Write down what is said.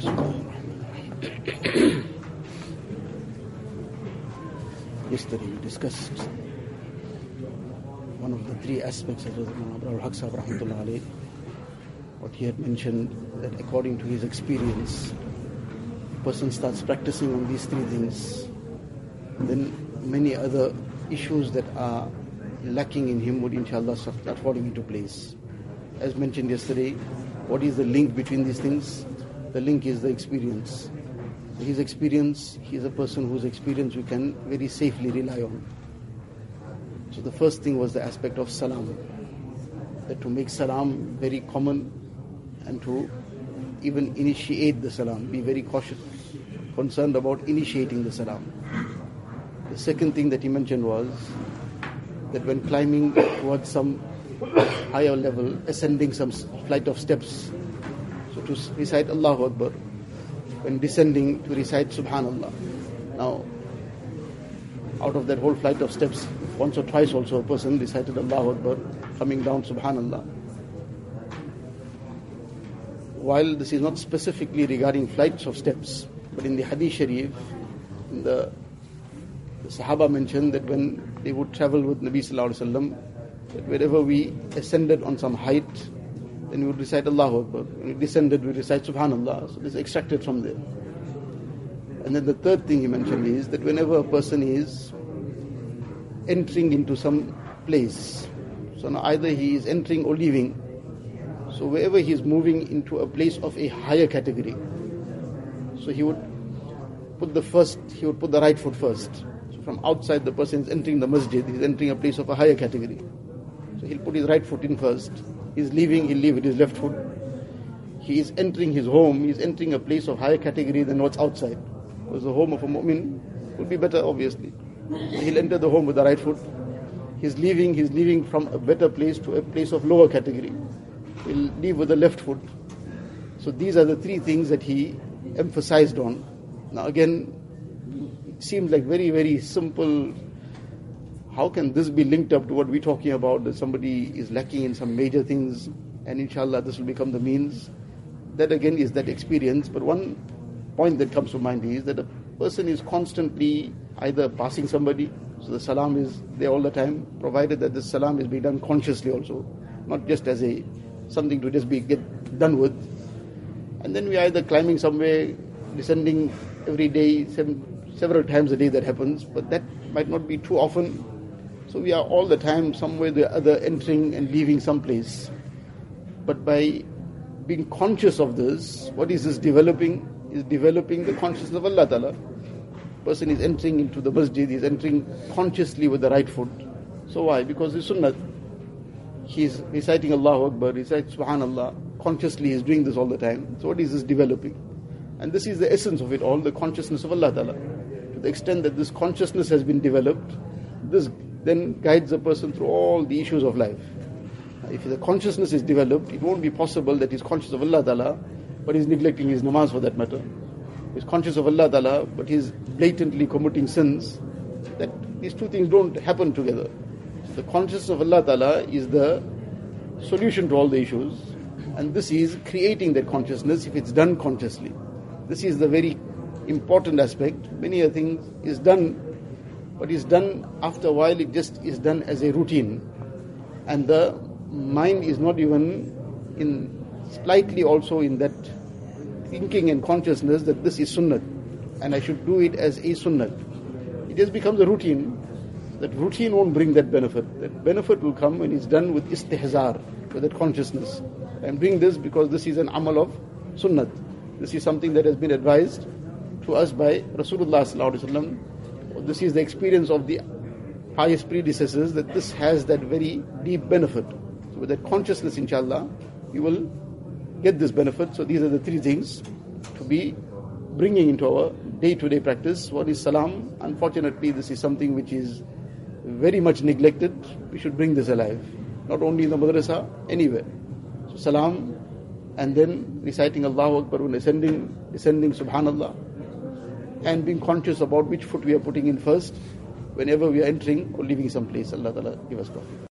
Yesterday we discussed one of the three aspects of Abrarul Haq what he had mentioned that according to his experience, a person starts practicing on these three things, then many other issues that are lacking in him would inshallah start falling into place. As mentioned yesterday, what is the link between these things? The link is the experience. His experience, he is a person whose experience we can very safely rely on. So the first thing was the aspect of salam. That to make salam very common and to even initiate the salam, be very cautious, concerned about initiating the salam. The second thing that he mentioned was that when climbing towards some higher level, ascending some flight of steps, to recite Allahu Akbar, when descending to recite Subhanallah. Now, out of that whole flight of steps, once or twice also a person recited Allahu Akbar, coming down Subhanallah. While this is not specifically regarding flights of steps, but in the Hadith Sharif, the, the Sahaba mentioned that when they would travel with Nabi Sallallahu Alaihi Wasallam, that wherever we ascended on some height, then we would recite Allahu Akbar. When descended, we recite Subhanallah. So this is extracted from there. And then the third thing he mentioned is that whenever a person is entering into some place, so now either he is entering or leaving, so wherever he is moving into a place of a higher category, so he would put the first, he would put the right foot first. So from outside the person is entering the masjid, he is entering a place of a higher category. So he'll put his right foot in first. He's leaving, he'll leave with his left foot. He is entering his home, he's entering a place of higher category than what's outside. Because the home of a mu'min would be better, obviously. He'll enter the home with the right foot. He's leaving, he's leaving from a better place to a place of lower category. He'll leave with the left foot. So these are the three things that he emphasized on. Now again, it seems like very, very simple how can this be linked up to what we're talking about that somebody is lacking in some major things and inshallah this will become the means? That again is that experience but one point that comes to mind is that a person is constantly either passing somebody so the salam is there all the time provided that the salam is being done consciously also not just as a something to just be get done with. And then we are either climbing somewhere descending every day several times a day that happens but that might not be too often so we are all the time somewhere the other entering and leaving some place. But by being conscious of this, what is this developing? Is developing the consciousness of Allah Ta'ala. Person is entering into the masjid, is entering consciously with the right foot. So why? Because the sunnah. He is reciting Allahu Akbar, recites Subhanallah, consciously he is doing this all the time. So what is this developing? And this is the essence of it all, the consciousness of Allah Ta'ala. To the extent that this consciousness has been developed, this then guides a person through all the issues of life. If the consciousness is developed, it won't be possible that he's conscious of Allah Ta'ala, but he's neglecting his namaz for that matter. He's conscious of Allah Ta'ala, but he's blatantly committing sins. That these two things don't happen together. So the consciousness of Allah Ta'ala is the solution to all the issues, and this is creating that consciousness if it's done consciously. This is the very important aspect. Many other things is done but is done after a while, it just is done as a routine. And the mind is not even in slightly also in that thinking and consciousness that this is sunnah and I should do it as a sunnah. It just becomes a routine. That routine won't bring that benefit. That benefit will come when it's done with istihzar, with that consciousness. I'm doing this because this is an amal of sunnah. This is something that has been advised to us by Rasulullah this is the experience of the pious predecessors that this has that very deep benefit. So with that consciousness, inshallah, you will get this benefit. So these are the three things to be bringing into our day-to-day practice. What is salam? Unfortunately, this is something which is very much neglected. We should bring this alive, not only in the madrasa, anywhere. So salam, and then reciting Allahu Akbar when ascending, descending Subhanallah and being conscious about which foot we are putting in first whenever we are entering or leaving some place. Allah Ta'ala give us profit.